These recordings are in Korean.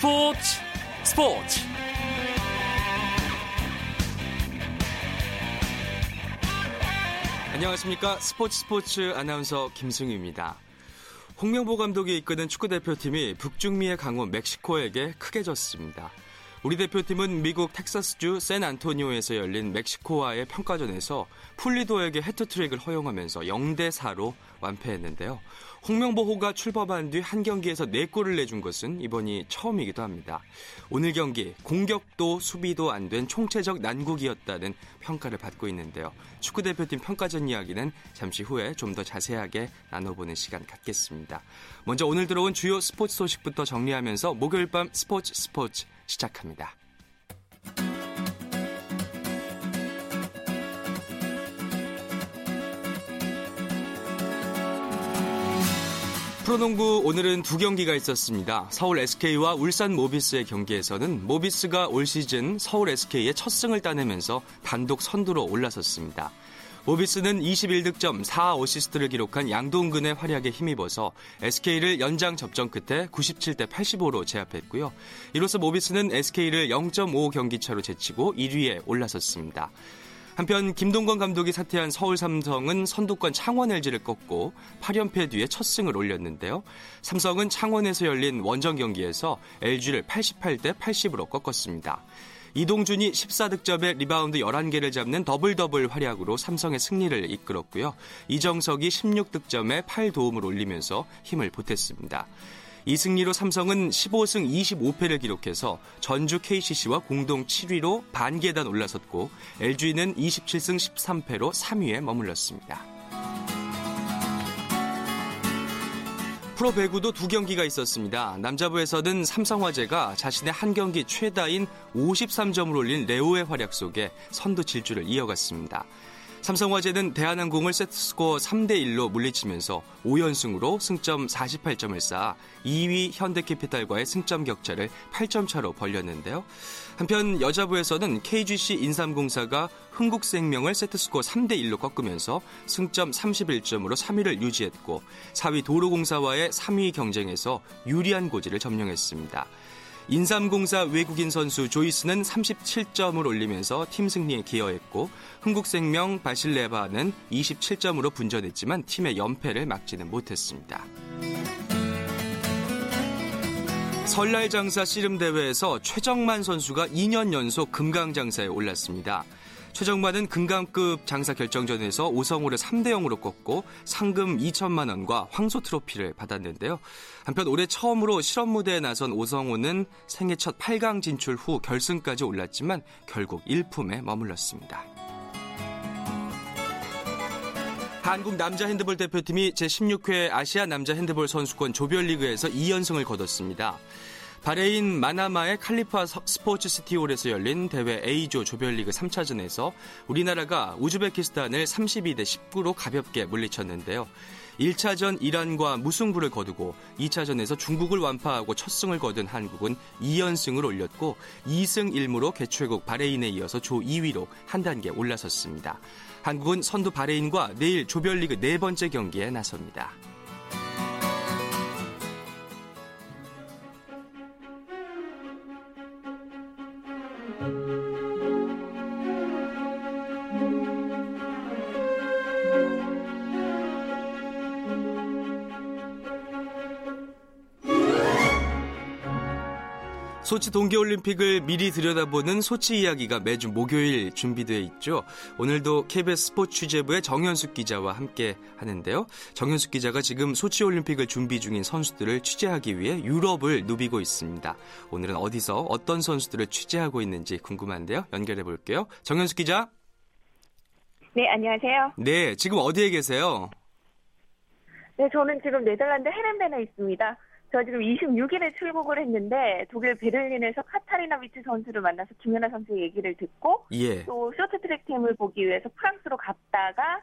스포츠 스포츠 안녕하십니까 스포츠 스포츠 아나운서 김승유입니다. 홍명보 감독이 이끄는 축구 대표팀이 북중미의 강호 멕시코에게 크게 졌습니다. 우리 대표팀은 미국 텍사스주 샌 안토니오에서 열린 멕시코와의 평가전에서 풀리도에게 헤트트릭을 허용하면서 0대 4로 완패했는데요. 홍명보호가 출범한 뒤 한 경기에서 4골을 내준 것은 이번이 처음이기도 합니다. 오늘 경기 공격도 수비도 안 된 총체적 난국이었다는 평가를 받고 있는데요. 축구대표팀 평가전 이야기는 잠시 후에 좀 더 자세하게 나눠보는 시간 갖겠습니다. 먼저 오늘 들어온 주요 스포츠 소식부터 정리하면서 목요일 밤 스포츠 스포츠 시작합니다. 프로농구 오늘은 두 경기가 있었습니다. 서울 SK와 울산 모비스의 경기에서는 모비스가 올 시즌 서울 SK의 첫 승을 따내면서 단독 선두로 올라섰습니다. 모비스는 21득점 4어시스트를 기록한 양동근의 활약에 힘입어서 SK를 연장 접전 끝에 97대 85로 제압했고요. 이로써 모비스는 SK를 0.5 경기차로 제치고 1위에 올라섰습니다. 한편 김동건 감독이 사퇴한 서울 삼성은 선두권 창원 LG를 꺾고 8연패 뒤에 첫 승을 올렸는데요. 삼성은 창원에서 열린 원정 경기에서 LG를 88대 80으로 꺾었습니다. 이동준이 14득점에 리바운드 11개를 잡는 더블 더블 활약으로 삼성의 승리를 이끌었고요. 이정석이 16득점에 8도움을 올리면서 힘을 보탰습니다. 이 승리로 삼성은 15승 25패를 기록해서 전주 KCC와 공동 7위로 반 계단 올라섰고 LG는 27승 13패로 3위에 머물렀습니다. 프로 배구도 두 경기가 있었습니다. 남자부에서는 삼성화재가 자신의 한 경기 최다인 53점을 올린 레오의 활약 속에 선두 질주를 이어갔습니다. 삼성화재는 대한항공을 세트스코어 3대1로 물리치면서 5연승으로 승점 48점을 쌓아 2위 현대캐피탈과의 승점 격차를 8점 차로 벌렸는데요. 한편 여자부에서는 KGC 인삼공사가 흥국생명을 세트스코어 3대1로 꺾으면서 승점 31점으로 3위를 유지했고 4위 도로공사와의 3위 경쟁에서 유리한 고지를 점령했습니다. 인삼공사 외국인 선수 조이스는 37점을 올리면서 팀 승리에 기여했고 흥국생명 바실레바는 27점으로 분전했지만 팀의 연패를 막지는 못했습니다. 설날 장사 씨름 대회에서 최정만 선수가 2년 연속 금강 장사에 올랐습니다. 최정만은 금강급 장사 결정전에서 오성호를 3대 0으로 꺾고 상금 2천만 원과 황소 트로피를 받았는데요. 한편 올해 처음으로 실업 무대에 나선 오성호는 생애 첫 8강 진출 후 결승까지 올랐지만 결국 1품에 머물렀습니다. 한국 남자 핸드볼 대표팀이 제16회 아시아 남자 핸드볼 선수권 조별리그에서 2연승을 거뒀습니다. 바레인 마나마의 칼리파 스포츠 시티홀에서 열린 대회 A조 조별리그 3차전에서 우리나라가 우즈베키스탄을 32대 19로 가볍게 물리쳤는데요. 1차전 이란과 무승부를 거두고 2차전에서 중국을 완파하고 첫 승을 거둔 한국은 2연승을 올렸고 2승 1무로 개최국 바레인에 이어서 조 2위로 한 단계 올라섰습니다. 한국은 선두 바레인과 내일 조별리그 네 번째 경기에 나섭니다. 소치 동계올림픽을 미리 들여다보는 소치 이야기가 매주 목요일 준비되어 있죠. 오늘도 KBS 스포츠 취재부의 정현숙 기자와 함께 하는데요. 정현숙 기자가 지금 소치올림픽을 준비 중인 선수들을 취재하기 위해 유럽을 누비고 있습니다. 오늘은 어디서 어떤 선수들을 취재하고 있는지 궁금한데요. 연결해 볼게요. 정현숙 기자. 네, 안녕하세요. 네, 지금 어디에 계세요? 네, 저는 지금 네덜란드 헤렌벤에 있습니다. 저 지금 26일에 출국을 했는데 독일 베를린에서 카타리나 비치 선수를 만나서 김연아 선수의 얘기를 듣고 예. 또 쇼트트랙 팀을 보기 위해서 프랑스로 갔다가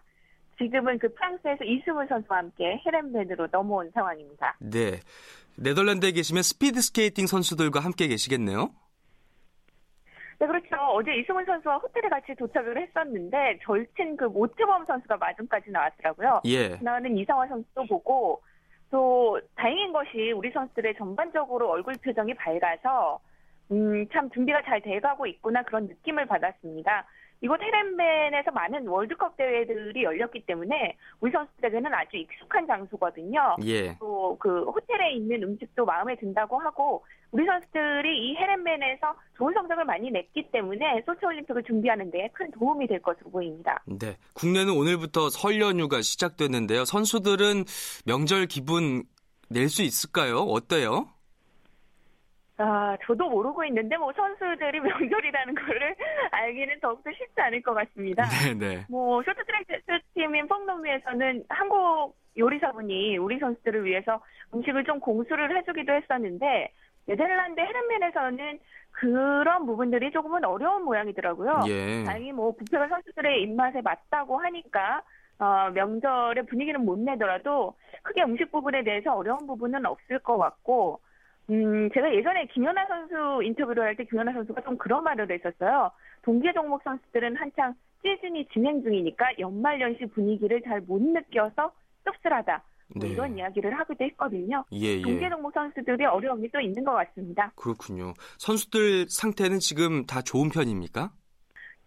지금은 그 프랑스에서 이승훈 선수와 함께 헤렌벤으로 넘어온 상황입니다. 네. 네덜란드에 계시면 스피드 스케이팅 선수들과 함께 계시겠네요? 네, 그렇죠. 어제 이승훈 선수와 호텔에 같이 도착을 했었는데 절친 그 모태범 선수가 마중까지 나왔더라고요. 예. 나는 이상화 선수도 보고 또 다행인 것이 우리 선수들의 전반적으로 얼굴 표정이 밝아서 음, 참 준비가 잘 돼가고 있구나 그런 느낌을 받았습니다. 이곳 헤렌벤에서 많은 월드컵 대회들이 열렸기 때문에 우리 선수들에게는 아주 익숙한 장소거든요. 예. 또그 호텔에 있는 음식도 마음에 든다고 하고 우리 선수들이 이 헤렌벤에서 좋은 성적을 많이 냈기 때문에 소치올림픽을 준비하는 데 큰 도움이 될 것으로 보입니다. 네. 국내는 오늘부터 설 연휴가 시작됐는데요. 선수들은 명절 기분 낼 수 있을까요? 어때요? 아, 저도 모르고 있는데 뭐 선수들이 명절이라는 거를 알기는 더욱더 쉽지 않을 것 같습니다. 네네. 뭐 쇼트트랙 팀인 펑노미에서는 한국 요리사분이 우리 선수들을 위해서 음식을 좀 공수를 해주기도 했었는데 네덜란드 헤르멘에서는 그런 부분들이 조금은 어려운 모양이더라고요. 예. 다행히 뭐 부페가 선수들의 입맛에 맞다고 하니까 어, 명절의 분위기는 못 내더라도 크게 음식 부분에 대해서 어려운 부분은 없을 것 같고 음, 제가 예전에 김연아 선수 인터뷰를 할 때 김연아 선수가 좀 그런 말을 했었어요. 동계 종목 선수들은 한창 시즌이 진행 중이니까 연말연시 분위기를 잘 못 느껴서 씁쓸하다. 뭐 네. 이런 이야기를 하기도 했거든요. 예, 동계 예. 종목 선수들이 어려움이 또 있는 것 같습니다. 그렇군요. 선수들 상태는 지금 다 좋은 편입니까?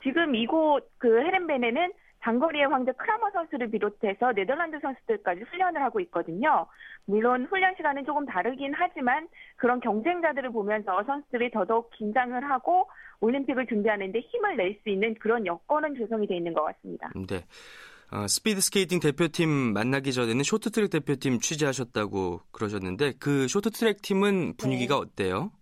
지금 이곳 그 헤렌벤에는 장거리의 황제 크라머 선수를 비롯해서 네덜란드 선수들까지 훈련을 하고 있거든요. 물론 훈련 시간은 조금 다르긴 하지만 그런 경쟁자들을 보면서 선수들이 더더욱 긴장을 하고 올림픽을 준비하는데 힘을 낼 수 있는 그런 여건은 조성이 돼 있는 것 같습니다. 네. 어, 스피드 스케이팅 대표팀 만나기 전에는 쇼트트랙 대표팀 취재하셨다고 그러셨는데 그 쇼트트랙 팀은 분위기가 네. 어때요?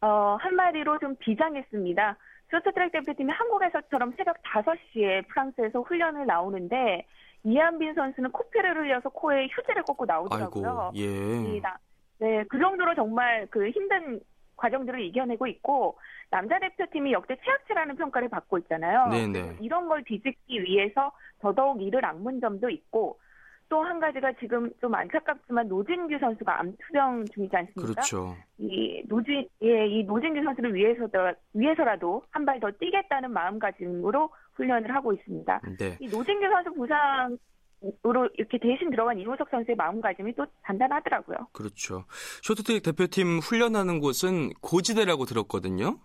어, 한마디로 좀 비장했습니다. 쇼트트랙 대표팀이 한국에서처럼 새벽 5시에 프랑스에서 훈련을 나오는데 이한빈 선수는 코피를 흘려서 코에 휴지를 꽂고 나오더라고요. 아이고, 예. 네, 그 정도로 정말 그 힘든 과정들을 이겨내고 있고 남자 대표팀이 역대 최악체라는 평가를 받고 있잖아요. 네네. 이런 걸 뒤집기 위해서 더더욱 이를 악문 점도 있고 또 한 가지가 지금 좀 안타깝지만 노진규 선수가 암투병 중이지 않습니까? 그렇죠. 이 노진 예, 이 노진규 선수를 위해서도 위해서라도 한 발 더 뛰겠다는 마음가짐으로 훈련을 하고 있습니다. 네. 이 노진규 선수 부상 으로 이렇게 대신 들어간 이호석 선수의 마음가짐이 또 단단하더라고요. 그렇죠. 쇼트트랙 대표팀 훈련하는 곳은 고지대라고 들었거든요.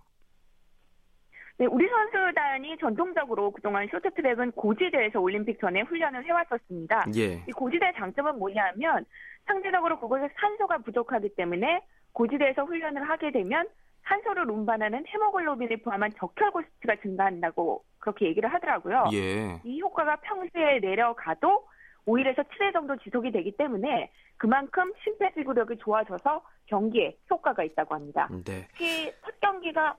네, 우리 선수단이 전통적으로 그동안 쇼트트랙은 고지대에서 올림픽 전에 훈련을 해왔었습니다. 예. 이 고지대의 장점은 뭐냐면 상대적으로 그곳에 산소가 부족하기 때문에 고지대에서 훈련을 하게 되면 산소를 운반하는 헤모글로빈을 포함한 적혈구 수치가 증가한다고 그렇게 얘기를 하더라고요. 예. 이 효과가 평지에 내려가도 5일에서 7일 정도 지속이 되기 때문에 그만큼 심폐지구력이 좋아져서 경기에 효과가 있다고 합니다. 네. 특히 첫 경기가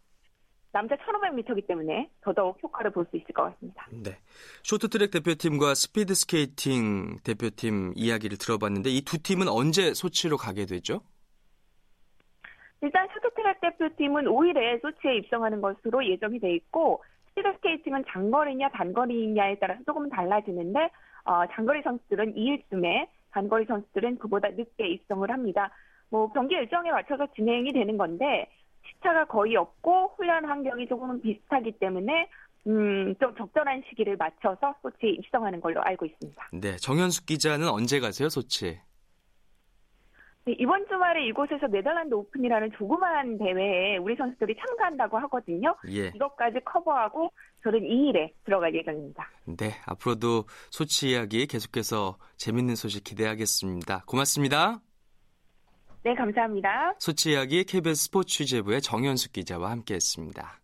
남자 1500m이기 때문에 더더욱 효과를 볼 수 있을 것 같습니다. 네. 쇼트트랙 대표팀과 스피드 스케이팅 대표팀 이야기를 들어봤는데 이 두 팀은 언제 소치로 가게 되죠? 일단 쇼트트랙 대표팀은 5일에 소치에 입성하는 것으로 예정이 돼 있고 스피드 스케이팅은 장거리냐 단거리냐에 따라서 조금 달라지는데 어, 장거리 선수들은 2일쯤에 단거리 선수들은 그보다 늦게 입성을 합니다. 뭐 경기 일정에 맞춰서 진행이 되는 건데 시차가 거의 없고 훈련 환경이 조금은 비슷하기 때문에 음, 좀 적절한 시기를 맞춰서 소치에 입성하는 걸로 알고 있습니다. 네. 정현숙 기자는 언제 가세요, 소치? 네, 이번 주말에 이곳에서 네덜란드 오픈이라는 조그마한 대회에 우리 선수들이 참가한다고 하거든요. 예. 이것까지 커버하고 저는 2일에 들어갈 예정입니다. 네. 앞으로도 소치 이야기 계속해서 재밌는 소식 기대하겠습니다. 고맙습니다. 네, 감사합니다. 소치 이야기 KBS 스포츠 취재부의 정현숙 기자와 함께했습니다.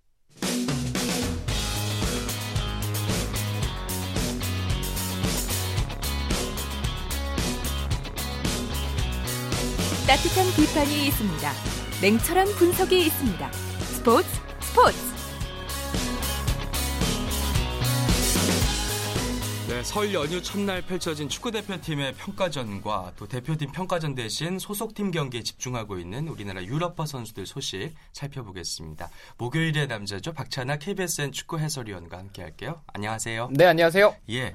따뜻한 비판이 있습니다. 냉철한 분석이 있습니다. 스포츠 스포츠 네, 설 연휴 첫날 펼쳐진 축구대표팀의 평가전과 또 대표팀 평가전 대신 소속팀 경기에 집중하고 있는 우리나라 유럽파 선수들 소식 살펴보겠습니다. 목요일의 남자죠. 박찬아 KBSN 축구 해설위원과 함께 할게요. 안녕하세요. 네, 안녕하세요. 예.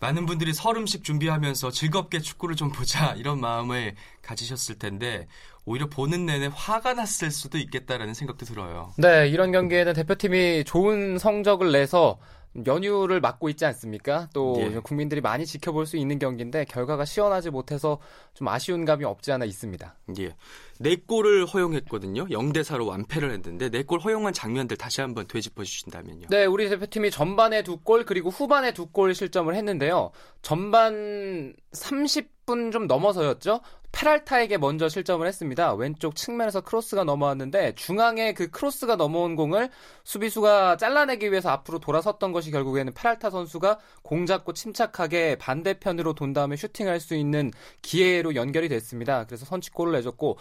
많은 분들이 설 음식 준비하면서 즐겁게 축구를 좀 보자 이런 마음을 가지셨을 텐데 오히려 보는 내내 화가 났을 수도 있겠다라는 생각도 들어요. 네, 이런 경기에는 대표팀이 좋은 성적을 내서 연휴를 맞고 있지 않습니까? 또 예. 국민들이 많이 지켜볼 수 있는 경기인데 결과가 시원하지 못해서 좀 아쉬운 감이 없지 않아 있습니다. 예. 네 골을 허용했거든요. 0대 4로 완패를 했는데 네 골 허용한 장면들 다시 한번 되짚어 주신다면요. 네, 우리 대표팀이 전반에 두 골 그리고 후반에 두 골 실점을 했는데요. 전반 30분 좀 넘어서였죠. 페랄타에게 먼저 실점을 했습니다. 왼쪽 측면에서 크로스가 넘어왔는데 중앙에 그 크로스가 넘어온 공을 수비수가 잘라내기 위해서 앞으로 돌아섰던 것이 결국에는 페랄타 선수가 공 잡고 침착하게 반대편으로 돈 다음에 슈팅할 수 있는 기회로 연결이 됐습니다. 그래서 선취골을 내줬고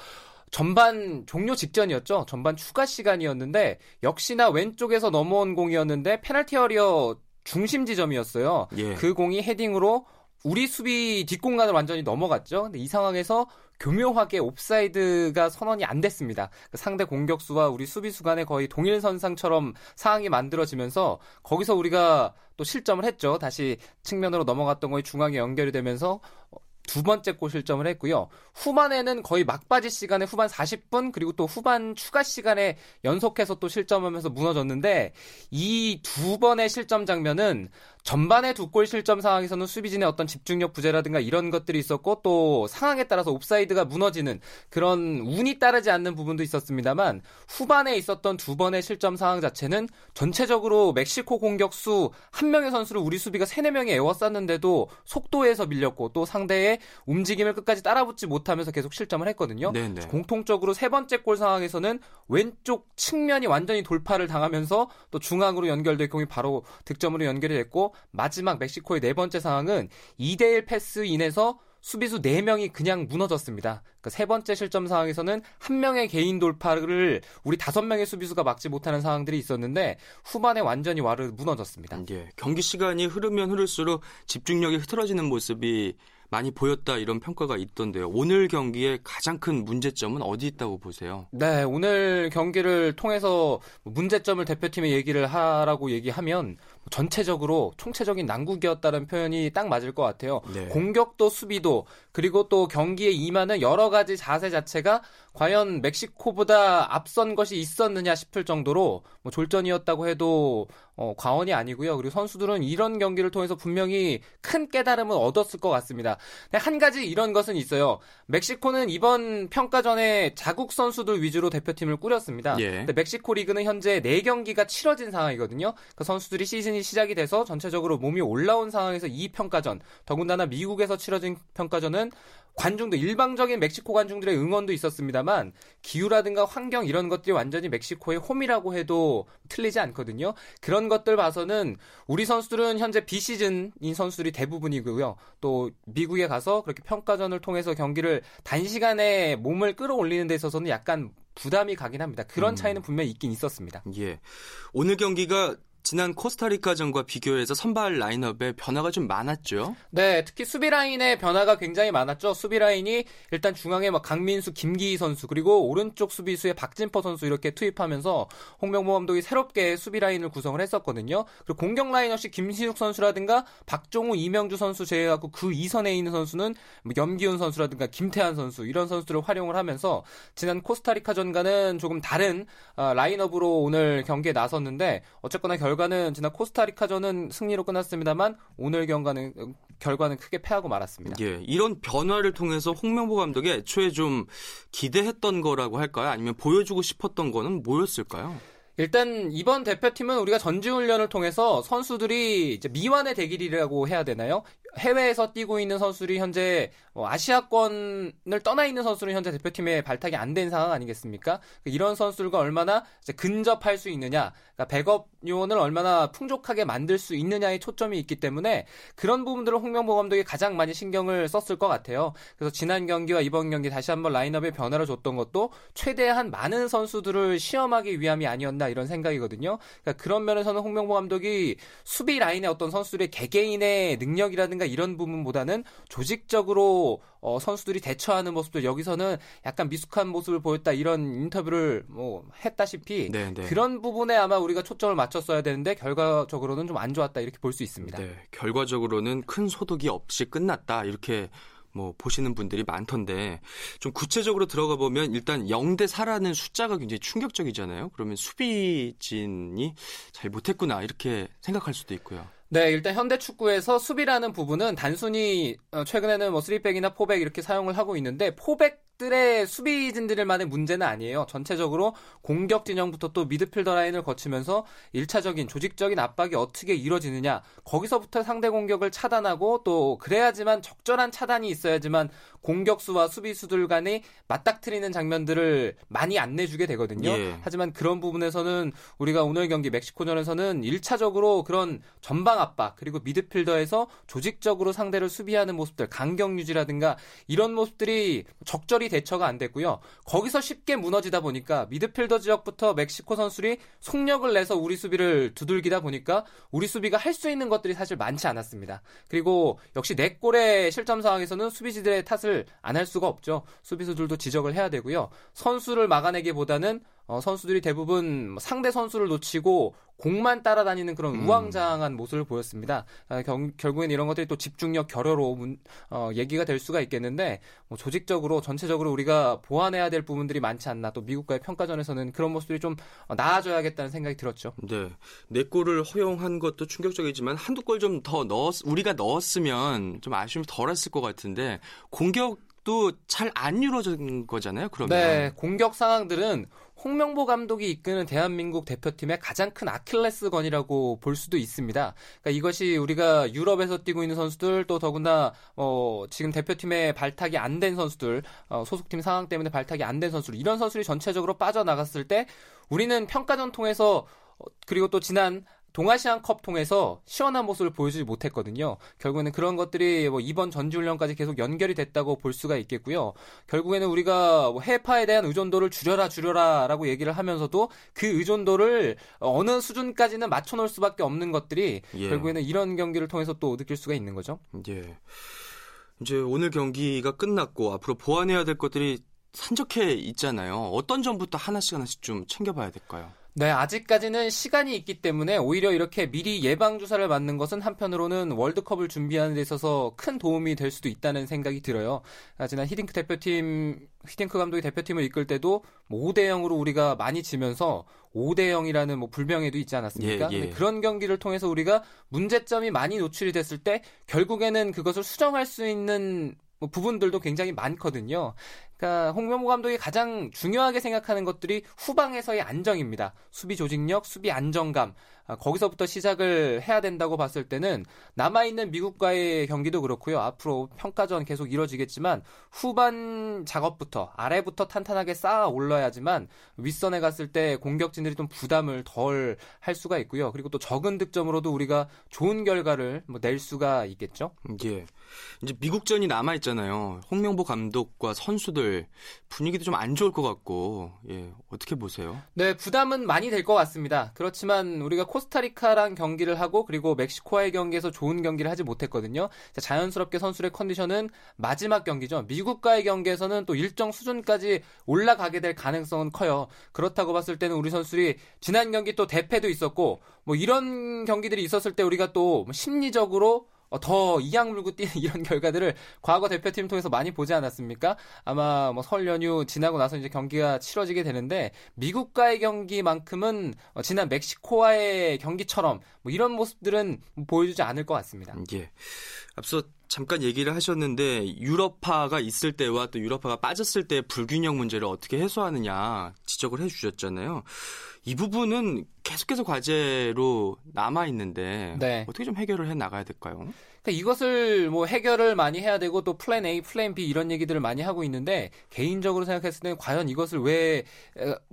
전반 종료 직전이었죠. 전반 추가 시간이었는데 역시나 왼쪽에서 넘어온 공이었는데 페널티 에어리어 중심 지점이었어요. 예. 그 공이 헤딩으로 우리 수비 뒷공간을 완전히 넘어갔죠. 근데 이 상황에서 교묘하게 옵사이드가 선언이 안 됐습니다. 그 상대 공격수와 우리 수비수 간에 거의 동일 선상처럼 상황이 만들어지면서 거기서 우리가 또 실점을 했죠. 다시 측면으로 넘어갔던 거에 중앙에 연결이 되면서 두 번째 골 실점을 했고요. 후반에는 거의 막바지 시간에 후반 40분 그리고 또 후반 추가 시간에 연속해서 또 실점하면서 무너졌는데 이 두 번의 실점 장면은 전반에 두골 실점 상황에서는 수비진의 어떤 집중력 부재라든가 이런 것들이 있었고 또 상황에 따라서 옵사이드가 무너지는 그런 운이 따르지 않는 부분도 있었습니다만 후반에 있었던 두 번의 실점 상황 자체는 전체적으로 멕시코 공격수 한 명의 선수를 우리 수비가 세네 명이 에워쌌는데도 속도에서 밀렸고 또 상대의 움직임을 끝까지 따라붙지 못하면서 계속 실점을 했거든요. 네네. 공통적으로 세 번째 골 상황에서는 왼쪽 측면이 완전히 돌파를 당하면서 또 중앙으로 연결될 공이 바로 득점으로 연결이 됐고 마지막 멕시코의 네 번째 상황은 2대1 패스 인해서 수비수 4명이 그냥 무너졌습니다. 그세 번째 실점 상황에서는 한 명의 개인 돌파를 우리 다섯 명의 수비수가 막지 못하는 상황들이 있었는데 후반에 완전히 와르 무너졌습니다. 예. 경기 시간이 흐르면 흐를수록 집중력이 흐트러지는 모습이 많이 보였다 이런 평가가 있던데요. 오늘 경기의 가장 큰 문제점은 어디 있다고 보세요? 네, 오늘 경기를 통해서 문제점을 대표팀에 얘기를 하라고 얘기하면 전체적으로 총체적인 난국이었다는 표현이 딱 맞을 것 같아요. 네. 공격도 수비도 그리고 또 경기에 임하는 여러 가지 자세 자체가 과연 멕시코보다 앞선 것이 있었느냐 싶을 정도로 뭐 졸전이었다고 해도 어, 과언이 아니고요. 그리고 선수들은 이런 경기를 통해서 분명히 큰 깨달음을 얻었을 것 같습니다. 한 가지 이런 것은 있어요. 멕시코는 이번 평가전에 자국 선수들 위주로 대표팀을 꾸렸습니다. 예. 근데 멕시코 리그는 현재 4경기가 치러진 상황이거든요. 그 선수들이 시즌 이 시작이 돼서 전체적으로 몸이 올라온 상황에서 이 평가전, 더군다나 미국에서 치러진 평가전은 관중도 일방적인 멕시코 관중들의 응원도 있었습니다만 기후라든가 환경 이런 것들이 완전히 멕시코의 홈이라고 해도 틀리지 않거든요. 그런 것들 봐서는 우리 선수들은 현재 비시즌인 선수들이 대부분이고요. 또 미국에 가서 그렇게 평가전을 통해서 경기를 단시간에 몸을 끌어올리는 데 있어서는 약간 부담이 가긴 합니다. 그런 음. 차이는 분명히 있긴 있었습니다. 예. 오늘 경기가 지난 코스타리카전과 비교해서 선발 라인업에 변화가 좀 많았죠. 네, 특히 수비 라인의 변화가 굉장히 많았죠. 수비 라인이 일단 중앙에 막 강민수, 김기희 선수 그리고 오른쪽 수비수에 박진퍼 선수 이렇게 투입하면서 홍명보 감독이 새롭게 수비 라인을 구성을 했었거든요. 그리고 공격 라인 역시 김신욱 선수라든가 박종우, 이명주 선수 제외하고 그 이선에 있는 선수는 뭐 염기훈 선수라든가 김태환 선수 이런 선수들을 활용을 하면서 지난 코스타리카전과는 조금 다른 아, 라인업으로 오늘 경기에 나섰는데 어쨌거나 결 과는 지난 코스타리카전은 승리로 끝났습니다만 오늘 경과는 결과는 크게 패하고 말았습니다. 예. 이런 변화를 통해서 홍명보 감독이 애초에 좀 기대했던 거라고 할까요? 아니면 보여주고 싶었던 거는 뭐였을까요? 일단 이번 대표팀은 우리가 전지훈련을 통해서 선수들이 이제 미완의 대길이라고 해야 되나요? 해외에서 뛰고 있는 선수들이 현재 어, 아시아권을 떠나 있는 선수는 현재 대표팀에 발탁이 안 된 상황 아니겠습니까? 이런 선수들과 얼마나 근접할 수 있느냐, 그러니까 백업 요원을 얼마나 풍족하게 만들 수 있느냐에 초점이 있기 때문에 그런 부분들을 홍명보 감독이 가장 많이 신경을 썼을 것 같아요. 그래서 지난 경기와 이번 경기 다시 한번 라인업에 변화를 줬던 것도 최대한 많은 선수들을 시험하기 위함이 아니었나 이런 생각이거든요. 그러니까 그런 면에서는 홍명보 감독이 수비 라인의 어떤 선수들의 개개인의 능력이라든가 이런 부분보다는 조직적으로 어, 선수들이 대처하는 모습들 여기서는 약간 미숙한 모습을 보였다 이런 인터뷰를 뭐 했다시피 네, 네. 그런 부분에 아마 우리가 초점을 맞췄어야 되는데 결과적으로는 좀 안 좋았다 이렇게 볼 수 있습니다. 네. 결과적으로는 큰 소득이 없이 끝났다. 이렇게 뭐 보시는 분들이 많던데 좀 구체적으로 들어가 보면 일단 0대 4라는 숫자가 굉장히 충격적이잖아요. 그러면 수비진이 잘 못했구나 이렇게 생각할 수도 있고요. 네, 일단 현대 축구에서 수비라는 부분은 단순히 어, 최근에는 뭐 3백이나 4백 이렇게 사용을 하고 있는데 4백 들의 수비진들만의 문제는 아니에요. 전체적으로 공격 진영부터 또 미드필더 라인을 거치면서 1차적인 조직적인 압박이 어떻게 이루어지느냐. 거기서부터 상대 공격을 차단하고 또 그래야지만 적절한 차단이 있어야지만 공격수와 수비수들 간의 맞닥뜨리는 장면들을 많이 안 내주게 되거든요. 예. 하지만 그런 부분에서는 우리가 오늘 경기 멕시코전에서는 1차적으로 그런 전방 압박 그리고 미드필더에서 조직적으로 상대를 수비하는 모습들 강경 유지라든가 이런 모습들이 적절히 대처가 안 됐고요. 거기서 쉽게 무너지다 보니까 미드필더 지역부터 멕시코 선수들이 속력을 내서 우리 수비를 두들기다 보니까 우리 수비가 할 수 있는 것들이 사실 많지 않았습니다. 그리고 역시 네 골의 실점 상황에서는 수비지들의 탓을 안 할 수가 없죠. 수비수들도 지적을 해야 되고요. 선수를 막아내기보다는 어, 선수들이 대부분 뭐 상대 선수를 놓치고 공만 따라다니는 그런 음. 우왕좌왕한 모습을 보였습니다. 아, 경, 결국엔 이런 것들이 또 집중력 결여로 문, 어, 얘기가 될 수가 있겠는데 뭐 조직적으로 전체적으로 우리가 보완해야 될 부분들이 많지 않나 또 미국과의 평가전에서는 그런 모습들이 좀 어, 나아져야겠다는 생각이 들었죠. 네, 네 골을 허용한 것도 충격적이지만 한두 골 좀 더 넣었 우리가 넣었으면 좀 아쉬움이 덜했을 것 같은데 공격 도 잘 안 이루어진 거잖아요. 그러면 네, 공격 상황들은 홍명보 감독이 이끄는 대한민국 대표팀의 가장 큰 아킬레스건이라고 볼 수도 있습니다. 그러니까 이것이 우리가 유럽에서 뛰고 있는 선수들 또 더구나 어, 지금 대표팀에 발탁이 안 된 선수들 어, 소속팀 상황 때문에 발탁이 안 된 선수들 이런 선수들이 전체적으로 빠져나갔을 때 우리는 평가전 통해서 어, 그리고 또 지난 동아시안컵 통해서 시원한 모습을 보여주지 못했거든요. 결국에는 그런 것들이 뭐 이번 전지훈련까지 계속 연결이 됐다고 볼 수가 있겠고요. 결국에는 우리가 뭐 해파에 대한 의존도를 줄여라 줄여라라고 얘기를 하면서도 그 의존도를 어느 수준까지는 맞춰놓을 수밖에 없는 것들이 예. 결국에는 이런 경기를 통해서 또 느낄 수가 있는 거죠. 예. 이제 오늘 경기가 끝났고 앞으로 보완해야 될 것들이 산적해 있잖아요. 어떤 점부터 하나씩 하나씩 좀 챙겨봐야 될까요? 네, 아직까지는 시간이 있기 때문에 오히려 이렇게 미리 예방 주사를 맞는 것은 한편으로는 월드컵을 준비하는 데 있어서 큰 도움이 될 수도 있다는 생각이 들어요. 아, 지난 히딩크 대표팀 히딩크 감독이 대표팀을 이끌 때도 뭐 5대 0으로 우리가 많이 지면서 5대 0이라는 뭐 불명예도 있지 않았습니까? 예, 예. 그런 경기를 통해서 우리가 문제점이 많이 노출이 됐을 때 결국에는 그것을 수정할 수 있는 뭐 부분들도 굉장히 많거든요. 그러니까 홍명보 감독이 가장 중요하게 생각하는 것들이 후방에서의 안정입니다. 수비 조직력, 수비 안정감. 아, 거기서부터 시작을 해야 된다고 봤을 때는 남아있는 미국과의 경기도 그렇고요. 앞으로 평가전 계속 이뤄지겠지만 후반 작업부터 아래부터 탄탄하게 쌓아 올라야지만 윗선에 갔을 때 공격진들이 좀 부담을 덜 할 수가 있고요. 그리고 또 적은 득점으로도 우리가 좋은 결과를 뭐 낼 수가 있겠죠. 예. 이제 미국전이 남아 있잖아요. 홍명보 감독과 선수들 분위기도 좀 안 좋을 것 같고 예. 어떻게 보세요? 네, 부담은 많이 될 것 같습니다. 그렇지만 우리가 코스타리카랑 경기를 하고 그리고 멕시코와의 경기에서 좋은 경기를 하지 못했거든요. 자연스럽게 선수의 컨디션은 마지막 경기죠. 미국과의 경기에서는 또 일정 수준까지 올라가게 될 가능성은 커요. 그렇다고 봤을 때는 우리 선수들이 지난 경기 또 대패도 있었고 뭐 이런 경기들이 있었을 때 우리가 또 심리적으로 어, 더 이양 물고 뛰는 이런 결과들을 과거 대표팀 통해서 많이 보지 않았습니까? 아마 뭐 설 연휴 지나고 나서 이제 경기가 치러지게 되는데 미국과의 경기만큼은 어, 지난 멕시코와의 경기처럼 뭐 이런 모습들은 보여주지 않을 것 같습니다. 예. 앞서 잠깐 얘기를 하셨는데 유럽파가 있을 때와 또 유럽파가 빠졌을 때 불균형 문제를 어떻게 해소하느냐 지적을 해주셨잖아요. 이 부분은 계속해서 과제로 남아 있는데 네. 어떻게 좀 해결을 해 나가야 될까요? 그러니까 이것을 뭐 해결을 많이 해야 되고 또 플랜 A, 플랜 B 이런 얘기들을 많이 하고 있는데 개인적으로 생각했을 때는 과연 이것을 왜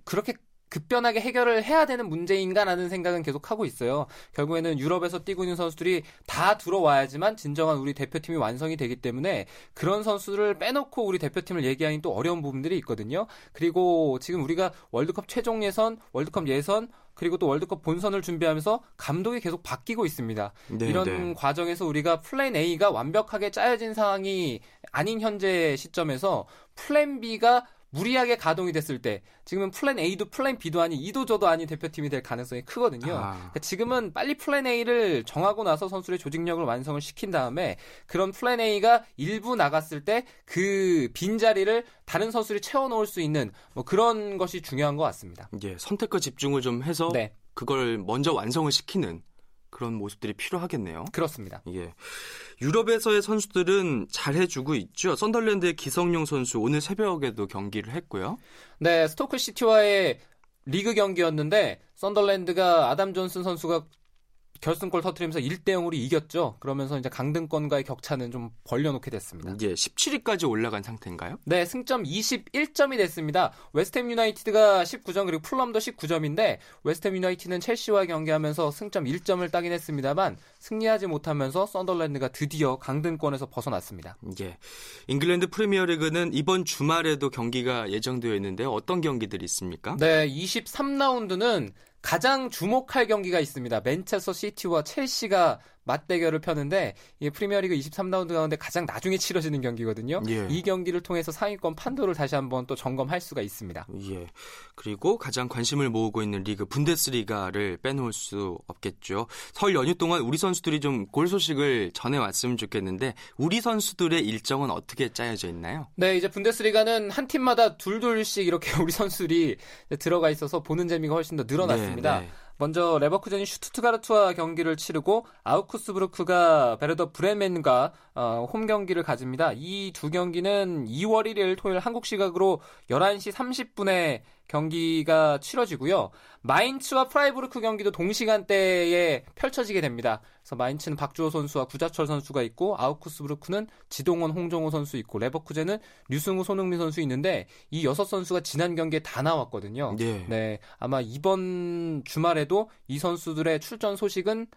그렇게 급박하게 해결을 해야 되는 문제인가라는 생각은 계속 하고 있어요. 결국에는 유럽에서 뛰고 있는 선수들이 다 들어와야지만 진정한 우리 대표팀이 완성이 되기 때문에 그런 선수들을 빼놓고 우리 대표팀을 얘기하기 또 어려운 부분들이 있거든요. 그리고 지금 우리가 월드컵 최종 예선, 월드컵 예선, 그리고 또 월드컵 본선을 준비하면서 감독이 계속 바뀌고 있습니다. 네, 이런 네. 과정에서 우리가 플랜 A가 완벽하게 짜여진 상황이 아닌 현재 시점에서 플랜 B가 무리하게 가동이 됐을 때 지금은 플랜 A도 플랜 B도 아닌 이도 저도 아닌 대표팀이 될 가능성이 크거든요. 아. 그러니까 지금은 빨리 플랜 A를 정하고 나서 선수의 조직력을 완성을 시킨 다음에 그런 플랜 A가 일부 나갔을 때 그 빈자리를 다른 선수들이 채워놓을 수 있는 뭐 그런 것이 중요한 것 같습니다. 예, 선택과 집중을 좀 해서 네. 그걸 먼저 완성을 시키는 그런 모습들이 필요하겠네요. 그렇습니다. 예. 유럽에서의 선수들은 잘 해주고 있죠. 썬덜랜드의 기성용 선수 오늘 새벽에도 경기를 했고요. 네, 스토크 시티와의 리그 경기였는데 썬덜랜드가 아담 존슨 선수가 결승골 터트리면서 1대 0으로 이겼죠. 그러면서 이제 강등권과의 격차는 좀 벌려놓게 됐습니다. 예, 17위까지 올라간 상태인가요? 네, 승점 21점이 됐습니다. 웨스트햄 유나이티드가 19점 그리고 풀럼도 19점인데 웨스트햄 유나이티드는 첼시와 경기하면서 승점 1점을 따긴 했습니다만 승리하지 못하면서 썬더랜드가 드디어 강등권에서 벗어났습니다. 예. 잉글랜드 프리미어리그는 이번 주말에도 경기가 예정되어 있는데 어떤 경기들이 있습니까? 네, 23라운드는 가장 주목할 경기가 있습니다. 맨체스터 시티와 첼시가 맞대결을 펴는데 이 프리미어리그 23라운드 가운데 가장 나중에 치러지는 경기거든요. 예. 이 경기를 통해서 상위권 판도를 다시 한번 또 점검할 수가 있습니다. 예. 그리고 가장 관심을 모으고 있는 리그 분데스리가를 빼놓을 수 없겠죠. 설 연휴 동안 우리 선수들이 좀 골 소식을 전해 왔으면 좋겠는데 우리 선수들의 일정은 어떻게 짜여져 있나요? 네, 이제 분데스리가는 한 팀마다 둘둘씩 이렇게 우리 선수들이 들어가 있어서 보는 재미가 훨씬 더 늘어났습니다. 네, 네. 먼저 레버쿠젠이 슈투트가르트와 경기를 치르고 아우크스부르크가 베르더 브레멘과 어, 홈 경기를 가집니다. 이 두 경기는 2월 1일 토요일 한국 시각으로 11시 30분에 경기가 치러지고요. 마인츠와 프라이부르크 경기도 동시간대에 펼쳐지게 됩니다. 그래서 마인츠는 박주호 선수와 구자철 선수가 있고 아우크스부르크는 지동원, 홍정호 선수 있고 레버쿠젠은 류승우, 손흥민 선수 있는데 이 여섯 선수가 지난 경기에 다 나왔거든요. 네. 네. 아마 이번 주말에도 이 선수들의 출전 소식은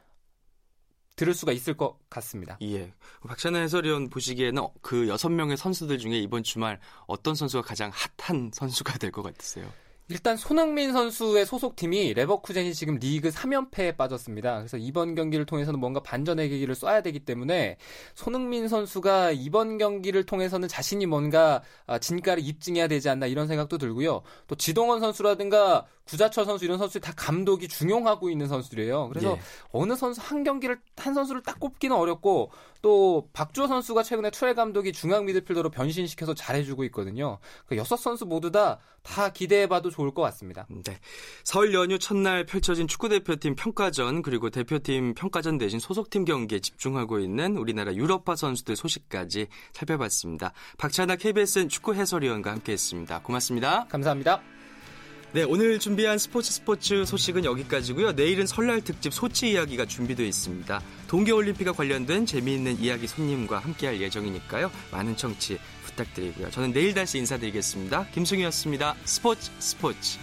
들을 수가 있을 것 같습니다. 예. 박찬호 해설위원 보시기에는 그 여섯 명의 선수들 중에 이번 주말 어떤 선수가 가장 핫한 선수가 될 것 같으세요? 일단 손흥민 선수의 소속팀이 레버쿠젠이 지금 리그 3연패에 빠졌습니다. 그래서 이번 경기를 통해서는 뭔가 반전의 계기를 쏴야 되기 때문에 손흥민 선수가 이번 경기를 통해서는 자신이 뭔가 아, 진가를 입증해야 되지 않나 이런 생각도 들고요. 또 지동원 선수라든가 구자철 선수 이런 선수들이 다 감독이 중용하고 있는 선수들이에요. 그래서 예. 어느 선수 한 경기를 한 선수를 딱 꼽기는 어렵고 또 박주호 선수가 최근에 투엘 감독이 중앙 미드필더로 변신시켜서 잘해주고 있거든요. 그 여섯 선수 모두 다 다 기대해봐도 좋을 것 같습니다. 네. 설 연휴 첫날 펼쳐진 축구 대표팀 평가전 그리고 대표팀 평가전 대신 소속팀 경기에 집중하고 있는 우리나라 유럽파 선수들 소식까지 살펴봤습니다. 박찬아 KBSN 축구 해설위원과 함께했습니다. 고맙습니다. 감사합니다. 네, 오늘 준비한 스포츠 스포츠 소식은 여기까지고요. 내일은 설날 특집 소치 이야기가 준비되어 있습니다. 동계올림픽과 관련된 재미있는 이야기 손님과 함께할 예정이니까요. 많은 청취 부탁드리고요. 저는 내일 다시 인사드리겠습니다. 김승희였습니다. 스포츠 스포츠.